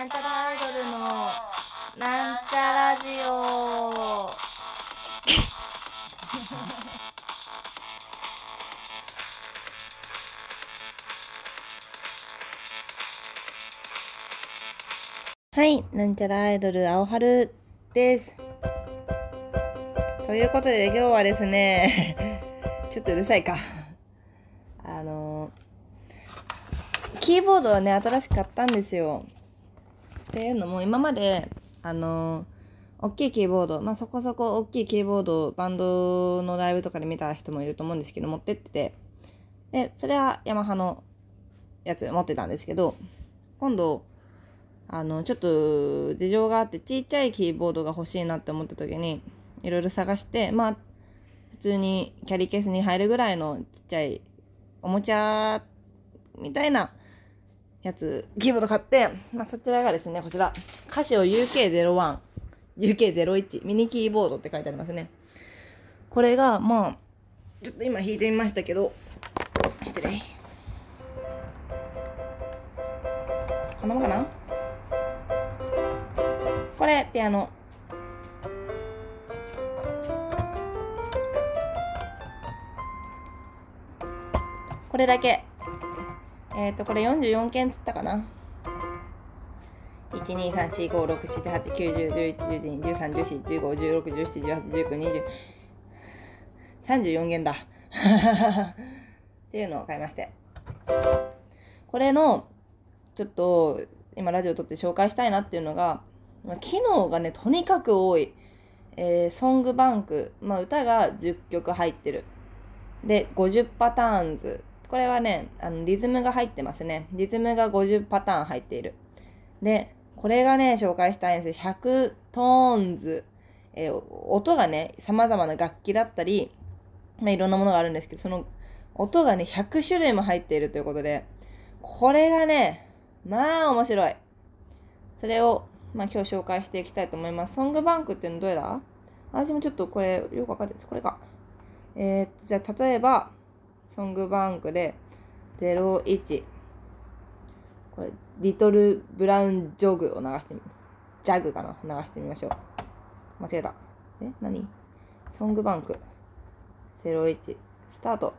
なんちゃらアイドルのなんちゃラジオ はい、なんちゃらアイドル青春です。ということで今日はですね、ちょっとうるさいか。あのキーボードはね、新しく買ったんですよ。っていうのも今まであの大きいキーボードまあそこそこ大きいキーボードをバンドのライブとかで見た人もいると思うんですけど持ってってて。でそれはヤマハのやつ持ってたんですけど今度あのちょっと事情があってちっちゃいキーボードが欲しいなって思った時にいろいろ探してまあ普通にキャリーケースに入るぐらいのちっちゃいおもちゃみたいなやつ、キーボード買って、まあ、そちらがですね、こちら、カシオ UK01、UK01、ミニキーボードって書いてありますね。これが、まあ、ちょっと今弾いてみましたけど、失礼。こんなもんかな？これ、ピアノ。これだけ。えっ、ー、と、これ44件つったかな？1、2、3、4、5、6、7、8、9、10、11、12、13、14、15、16、17、18、19、20、34件だ。っていうのを買いまして。これの、ちょっと、今ラジオ撮って紹介したいなっていうのが、機能がね、とにかく多い。えー、ソングバンク。まあ、歌が10曲入ってる。で、50パターンズ。これはね、あのリズムが入ってますね。リズムが50パターン入っている。で、これがね、紹介したいんですよ。100トーンズ。えー、音がね、様々な楽器だったり、まあ、いろんなものがあるんですけど、その音がね、100種類も入っているということで、これがね、まあ面白い。それを、まあ今日紹介していきたいと思います。ソングバンクっていうのどれだ？私もちょっとこれよくわかってです。これか。えー、じゃあ例えば、ソングバンクで01これリトルブラウンジョグを流してみジャグかな？流してみましょう。間違えた。え？何？ソングバンク01スタート。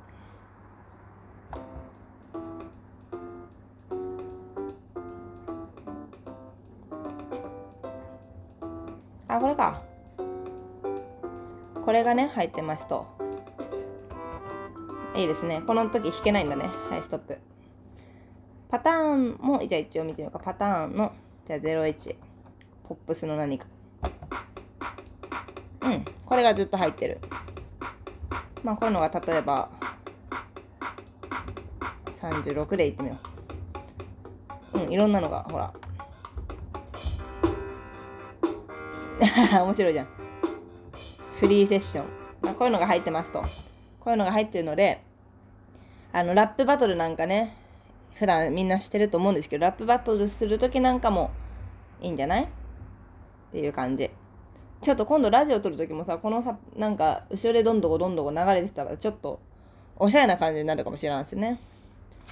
あこれか。これがね入ってますと。いいですね。この時弾けないんだね。はい、ストップ。パターンも、じゃあ一応見てみようか。パターンの、じゃあ01。ポップスの何か。うん。これがずっと入ってる。まあ、こういうのが例えば、36でいってみよう。うん、いろんなのが、ほら。面白いじゃん。フリーセッション。まあ、こういうのが入ってますと。こういうのが入ってるので、あの、ラップバトルなんかね、普段みんなしてると思うんですけど、ラップバトルするときなんかもいいんじゃない？っていう感じ。ちょっと今度ラジオ撮るときもさ、このさ、なんか、後ろでどんどこどんどこ流れてたら、ちょっと、おしゃれな感じになるかもしれないですね。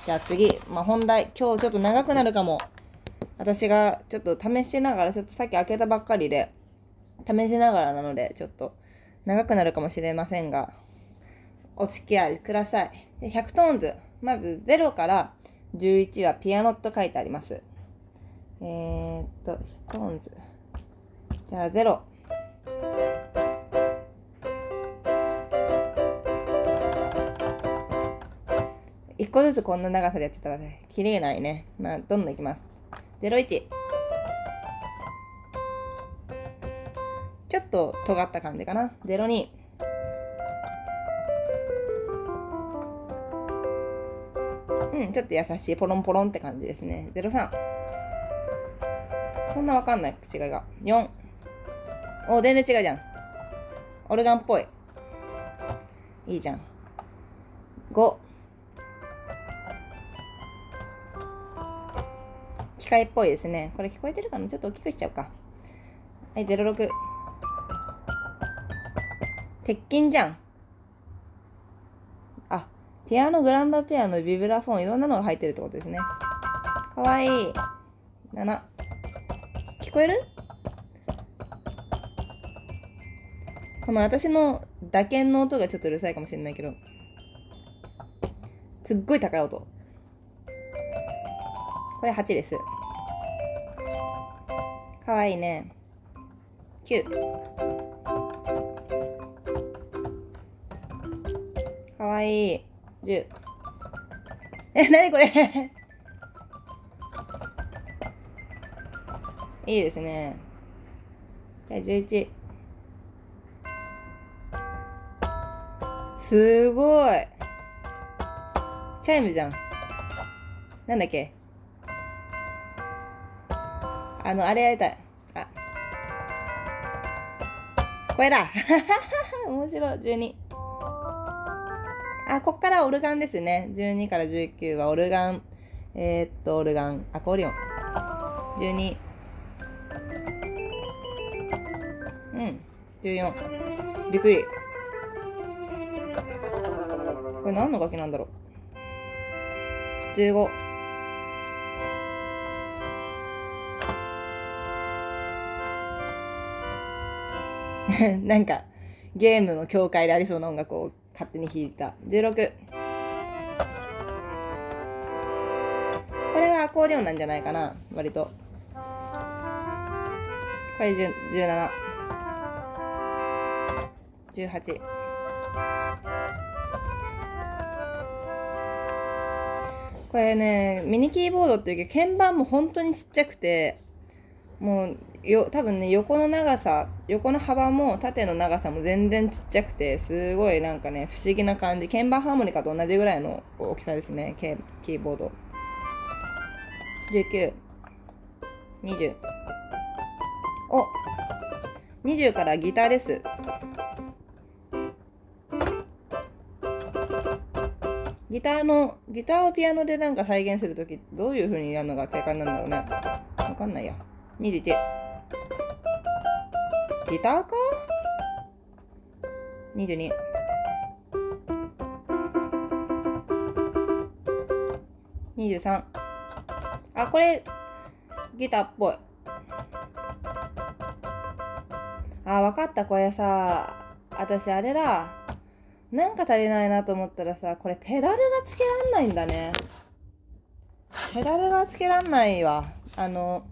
じゃあ次、まあ、本題。今日ちょっと長くなるかも。私がちょっと試しながら、ちょっとさっき開けたばっかりで、試しながらなので、ちょっと長くなるかもしれませんが、お付き合いください。で100 tones。まず0から11はピアノと書いてあります。えー、っと、 tones。じゃあ0。一個ずつこんな長さでやってたらね、切れないね。まあ、どんどんいきます。01。ちょっと尖った感じかな。02。うん、ちょっと優しい、ポロンポロンって感じですね。03。そんなわかんない違いが。4。お、全然違うじゃん。オルガンっぽい。いいじゃん。5。機械っぽいですね。これ聞こえてるかな？ちょっと大きくしちゃうか。はい、06。鉄筋じゃん。ピアノ、グランドピアノ、ビブラフォン、いろんなのが入ってるってことですね。かわいい。7。聞こえる？この私の打鍵の音がちょっとうるさいかもしれないけど。すっごい高い音。これ8です。かわいいね。9かわいい。10えなにこれ？いいですね。じゃあ11すごい。チャイムじゃん。なんだっけ？あのあれやりたい。あ。これだ。面白い。12あこっからオルガンですね。12から19はオルガン。えー、っとオルガン。アコーディオン。12うん。14びっくり。これ何の楽器なんだろう。15 なんかゲームの境界でありそうな音楽を勝手に弾いた。16これはアコーディオンなんじゃないかな。割と。これ17 18これねミニキーボードっていうけど鍵盤も本当にちっちゃくてもうよ多分ね横の長さ横の幅も縦の長さも全然ちっちゃくてすごいなんかね不思議な感じ。鍵盤ハーモニカと同じぐらいの大きさですねキーボード。1920お。20からギターです。ギターのギターをピアノでなんか再現するときどういう風にやるのが正解なんだろうね。わかんないや。21ギターか？2223あこれギターっぽい。あわかった。これさ私あれだ。なんか足りないなと思ったらさこれペダルがつけらんないんだね。ペダルがつけらんないわ。あの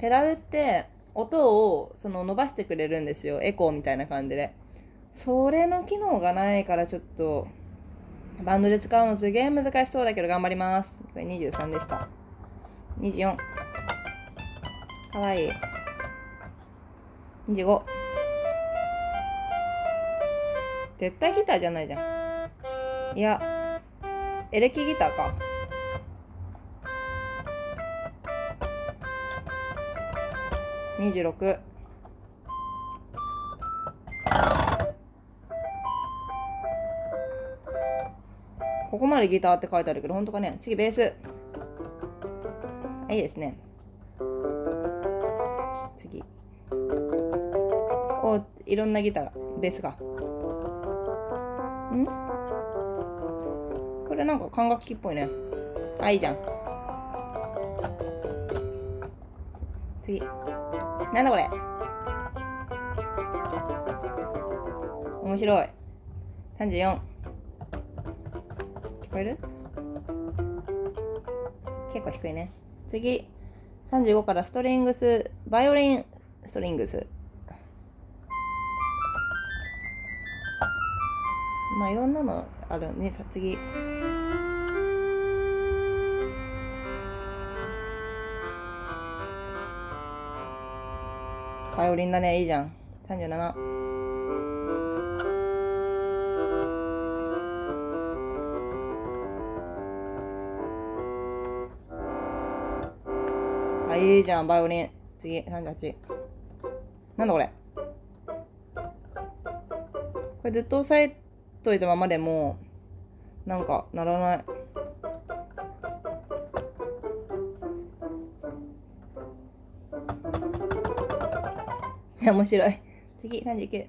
ペダルって音をその伸ばしてくれるんですよ。エコーみたいな感じで。それの機能がないからちょっとバンドで使うのすげえ難しそうだけど頑張ります。これ23でした。24かわいい。25絶対ギターじゃないじゃん。いやエレキギターか。26ここまでギターって書いてあるけど本当かね？次ベース。いいですね。次。おいろんなギターベースが。ん？これなんか管楽器っぽいね。あいいじゃん。なんだこれ。面白い。34聞こえる？結構低いね。次。35からストリングス。バイオリン。ストリングス。まあいろんなのあるねさ次。バイオリンだね。いいじゃん。37あいいじゃんバイオリン。次38なんだこれ。これずっと押さえといたままでもなんかならない。面白い。次39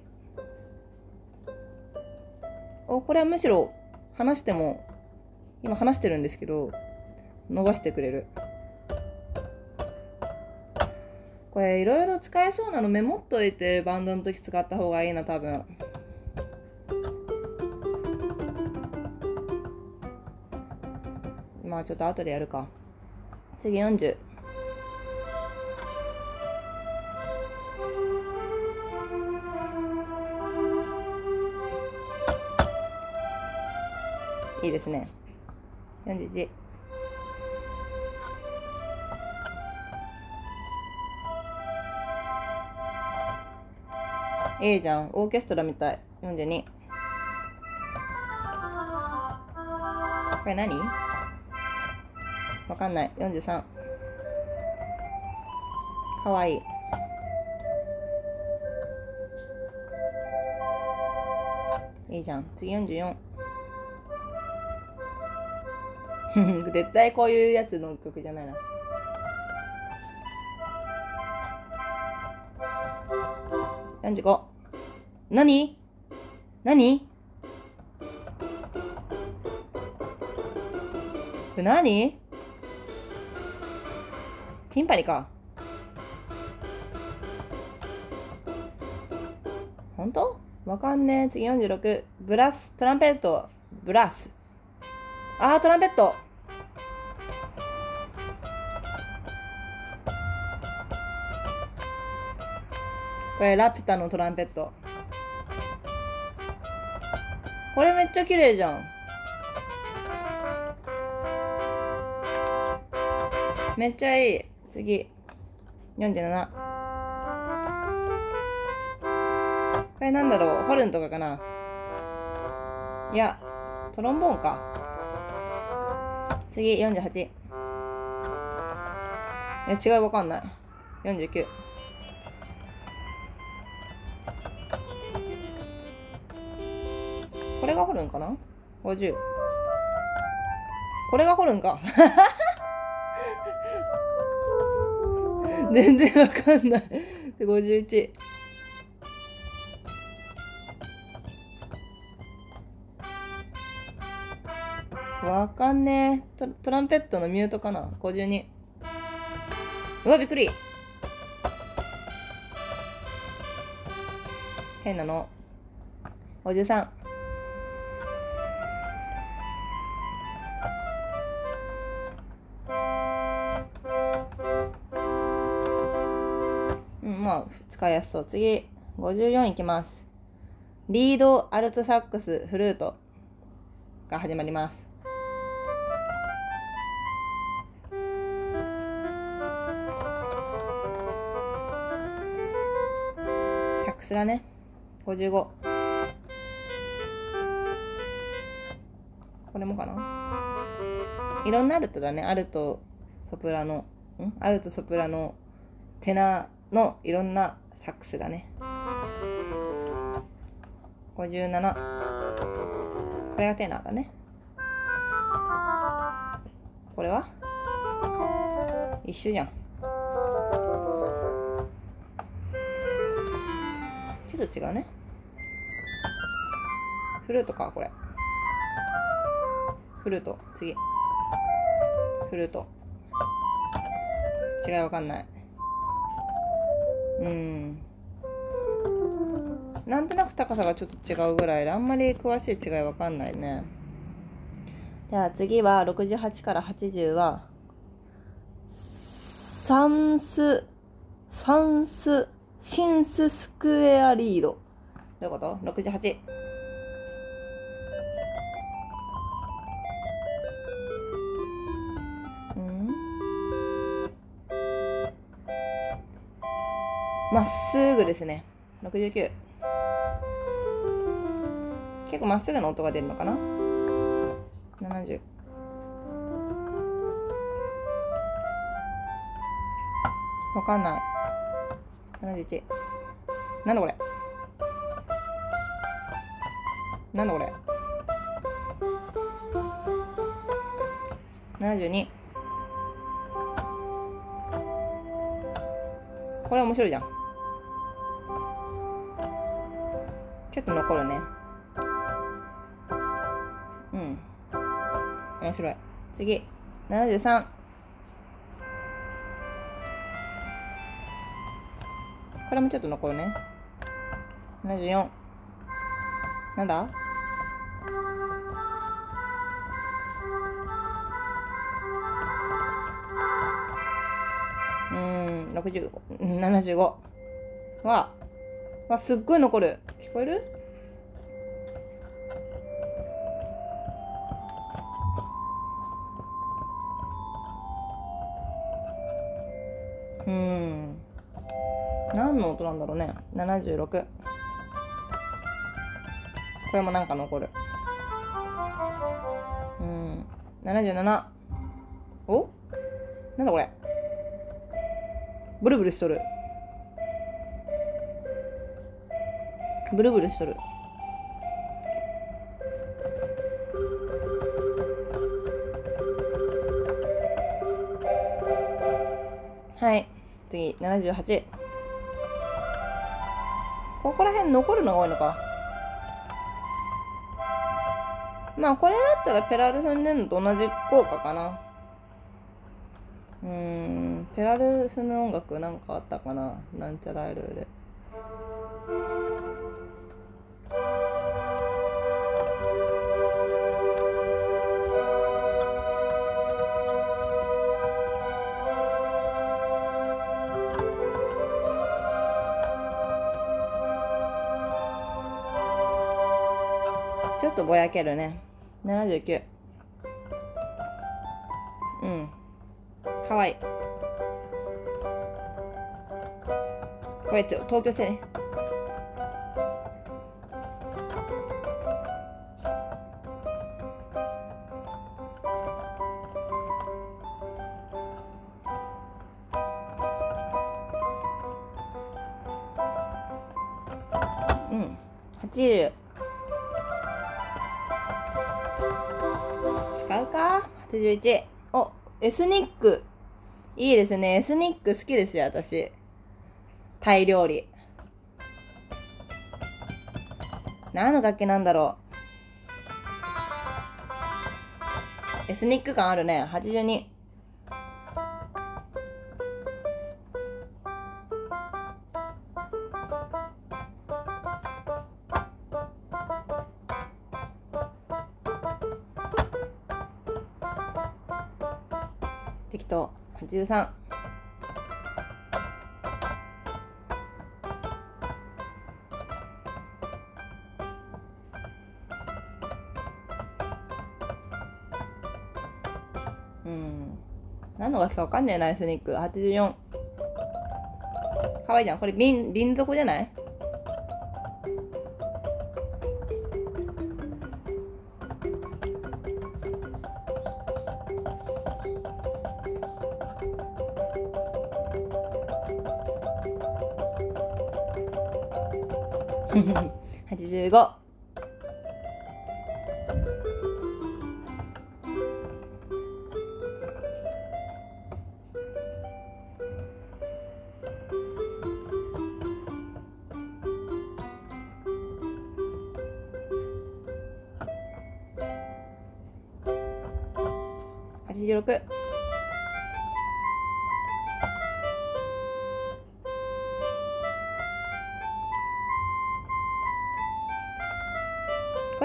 おこれはむしろ話しても今話してるんですけど伸ばしてくれる。これいろいろ使えそうなのメモっといてバンドの時使った方がいいな多分。まあちょっと後でやるか。次40いいですね。41いいじゃん。オーケストラみたい。42これ何？わかんない。43かわいい。いいじゃん。次44絶対こういうやつの曲じゃないな。45何？何？これ何？ティンパニか。本当？わかんねえ。次46ブラス。トランペット。ブラス。あートランペット。これラピュタのトランペット。これめっちゃ綺麗じゃん。めっちゃいい。次。47これなんだろう？ホルンとかかな？いやトロンボーンか。次48え違いわかんない。49これが掘るんかな ?50 これが掘るんか？全然わかんない。51わかんねトトランペットのミュートかな？52うわびっくり。変なの。53うんまあ使いやすそう。次。54いきます。リードアルトサックスフルートが始まります。スだね。55これもかな。いろんなアルトだね。アルトソプラノ。ん？アルトソプラノ。テナーのいろんなサックスだね。57これがテナーだね。これは？一緒じゃん。ちょっと違うね。フルートかこれ。フルート次。フルート。違いわかんない。うん。なんとなく高さがちょっと違うぐらいであんまり詳しい違いわかんないね。じゃあ次は68から80はサンスサンスシンススクエアリード。どういうこと ?68 うん？まっすぐですね。69結構まっすぐの音が出るのかな？70わかんない。71なんだこれ？なんだこれ？72これ面白いじゃん。ちょっと残るね。うん。面白い。次。73れもちょっと残るね。74なんだ？うーん6075はわすっごい残る。聞こえる？んだろうね。76これもなんか残る。うん。77お？なんだこれ。ブルブルしとる。ブルブルしとる。はい。次78ここら辺残るのが多いのか。まあこれだったらペラル踏んでるのと同じ効果かな。うーんペラル踏む音楽なんかあったかな。なんちゃらいろいろ。とぼやけるね。79うん。かわいい。これ東京せねうん。80 81おエスニック。いいですね。エスニック好きですよ私。タイ料理。何の楽器なんだろう。エスニック感あるね。82 83うん。何の楽器かわかんねえなエスニック。84かわいいじゃん。これ瓶瓶底じゃない？8586こ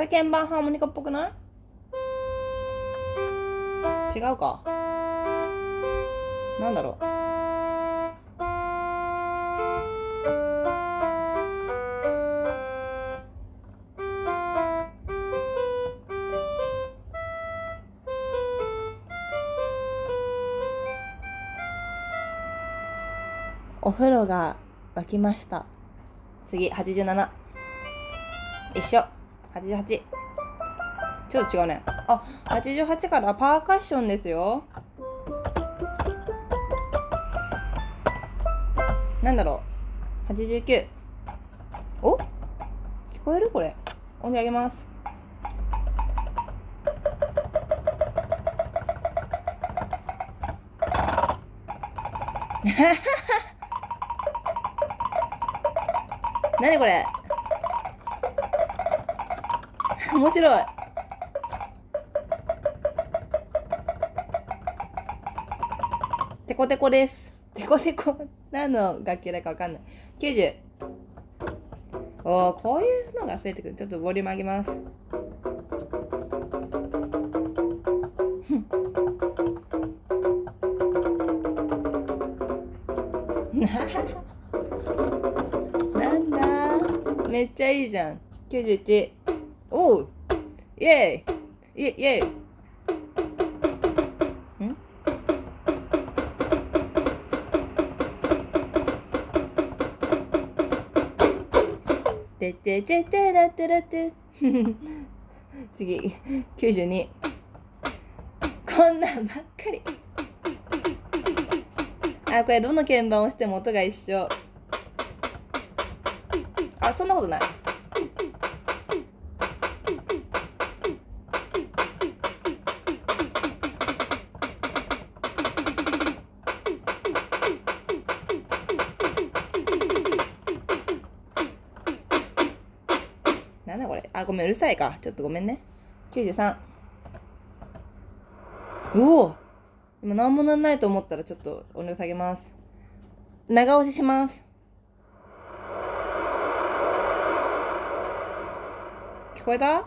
れ鍵盤ハーモニカっぽくない？違うか？なんだろう？お風呂が沸きました。次87一緒。88ちょっと違うね。あ88からパーカッションですよ。なんだろう。89お？聞こえるこれ。音量上げます。何これ？面白い。テコテコです。テコテコ。何の楽器だかわかんない。90おおこういうのが増えてくる。ちょっとボリューム上げます。なんだ？めっちゃいいじゃん。91イエイイエイイエイんててててらてらて次92こんなんばっかり。あこれどの鍵盤を押しても音が一緒。あそんなことない。ごめんうるさいか。ちょっとごめんね。93うお。今何もなんないと思ったらちょっと音量下げます。長押しします。聞こえた？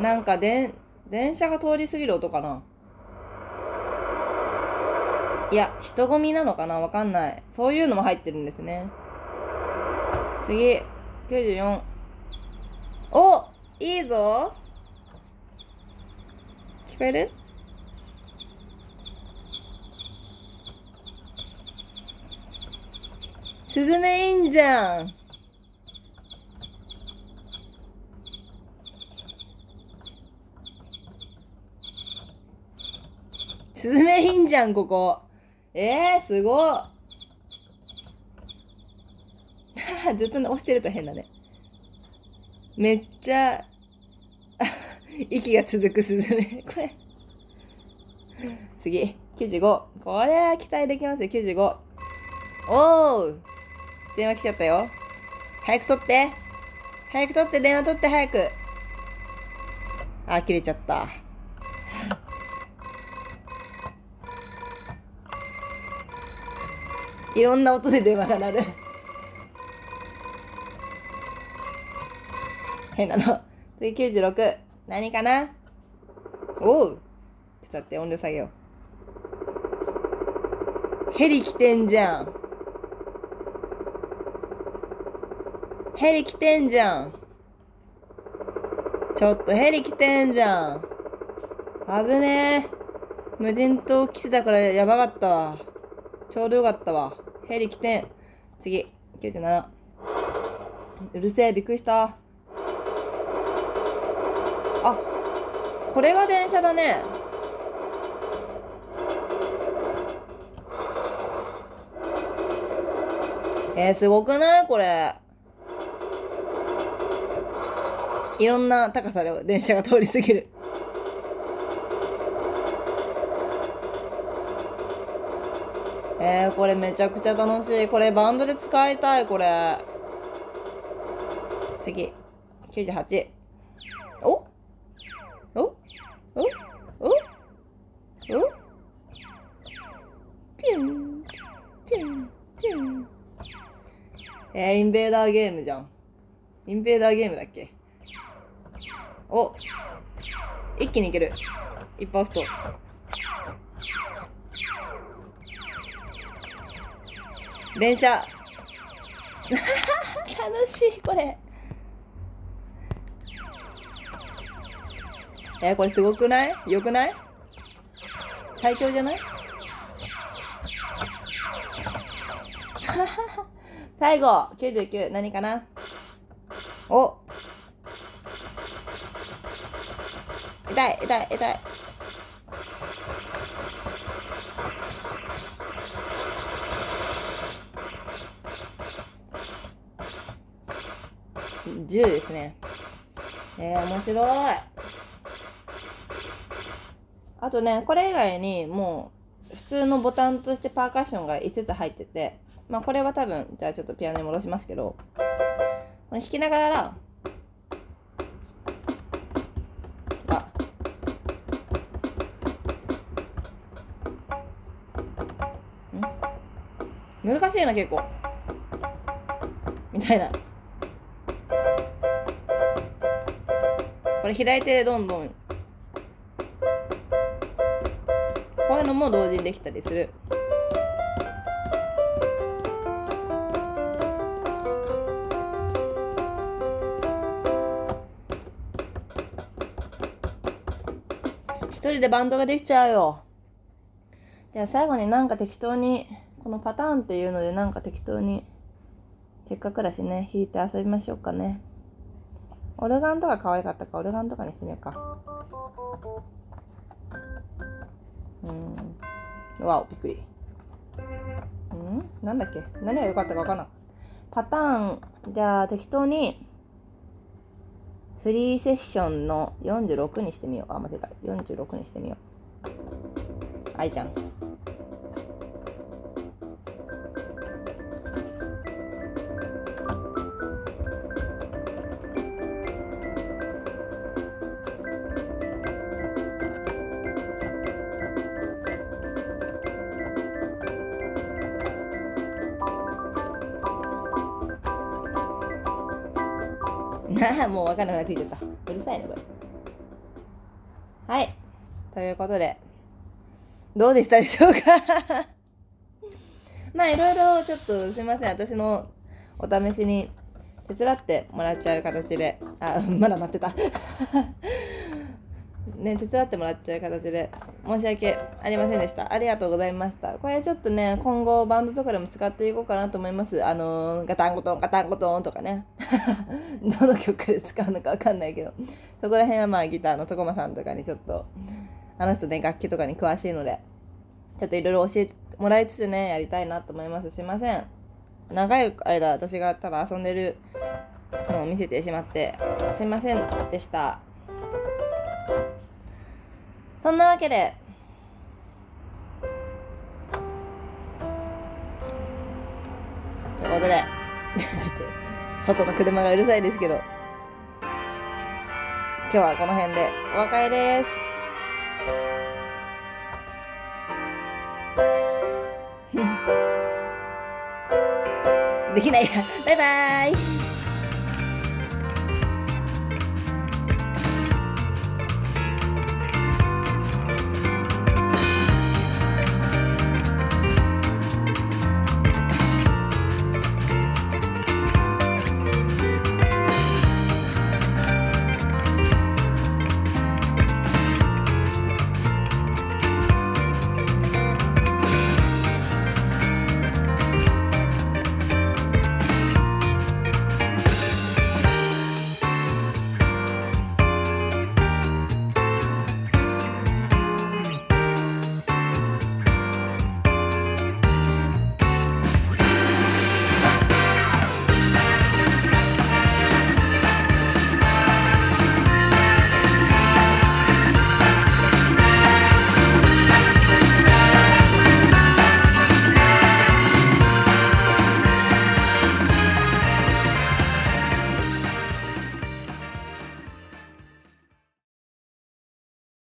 なんかでん電車が通り過ぎる音かな？いや人混みなのかな？わかんない。そういうのも入ってるんですね。次。94おいいぞ。聞こえる？スズメいいんじゃんスズメいいんじゃんここ。えー、すごっ。ずっと押してると変だね。めっちゃ 息が続くスズメこれ。次。95これは期待できますよ。95おお電話来ちゃったよ。早く取って。早く取って。電話取って。早く。あ切れちゃった。いろんな音で電話が鳴る。変なの。次96何かな？おう。ちょっと待って音量下げよう。ヘリ来てんじゃん。ヘリ来てんじゃん。ちょっとヘリ来てんじゃん。危ねえ。無人島来てたからやばかったわ。ちょうどよかったわ。ヘリ来てん。次97うるせえびっくりした。これが電車だね。えー、すごくない？これ。いろんな高さで電車が通り過ぎる。えー、これめちゃくちゃ楽しい。これバンドで使いたいこれ。次。98ー、インベーダーゲームじゃん。インベーダーゲームだっけ？お一気にいける。一発と。電車 楽しいこれ。えー、これすごくない？よくない？最強じゃない？最後99何かな？お。痛い痛い痛い。10ですね。えー、面白い。あとねこれ以外にもう普通のボタンとしてパーカッションが5つ入ってて。まあ、これは多分、じゃあちょっとピアノに戻しますけど、これ弾きながら、と、難しいな、結構。みたいな。これ左手でどんどんこういうのも同時にできたりする。人でバンドができちゃうよ。じゃあ最後になんか適当にこのパターンっていうのでなんか適当にせっかくだしね弾いて遊びましょうかね。オルガンとか可愛かったか。オルガンとかにしてみようか。うん。わおびっくり。うん？なんだっけ？何が良かったか分からんパターン。じゃあ適当にフリーセッションの46にしてみよう。あ間違えた。46にしてみよう。あいちゃん。もう分かんなくなってきちゃった。うるさいねこれ。はい。ということでどうでしたでしょうか？まあいろいろちょっとすいません。私のお試しに手伝ってもらっちゃう形で。あ まだ鳴ってた。ね手伝ってもらっちゃう形で申し訳ありませんでした。ありがとうございました。これちょっとね今後バンドとかでも使っていこうかなと思います。あのー、ガタンゴトンガタンゴトンとかね。どの曲で使うのかわかんないけど。そこら辺はまあギターの徳間さんとかにちょっとあの人ね楽器とかに詳しいのでちょっといろいろ教えてもらいつつねやりたいなと思います。すいません。長い間私がただ遊んでるのを見せてしまってすいませんでした。そんなわけでということで ちょっと外の車がうるさいですけど。今日はこの辺で。お別れです。できないや。バイバイ。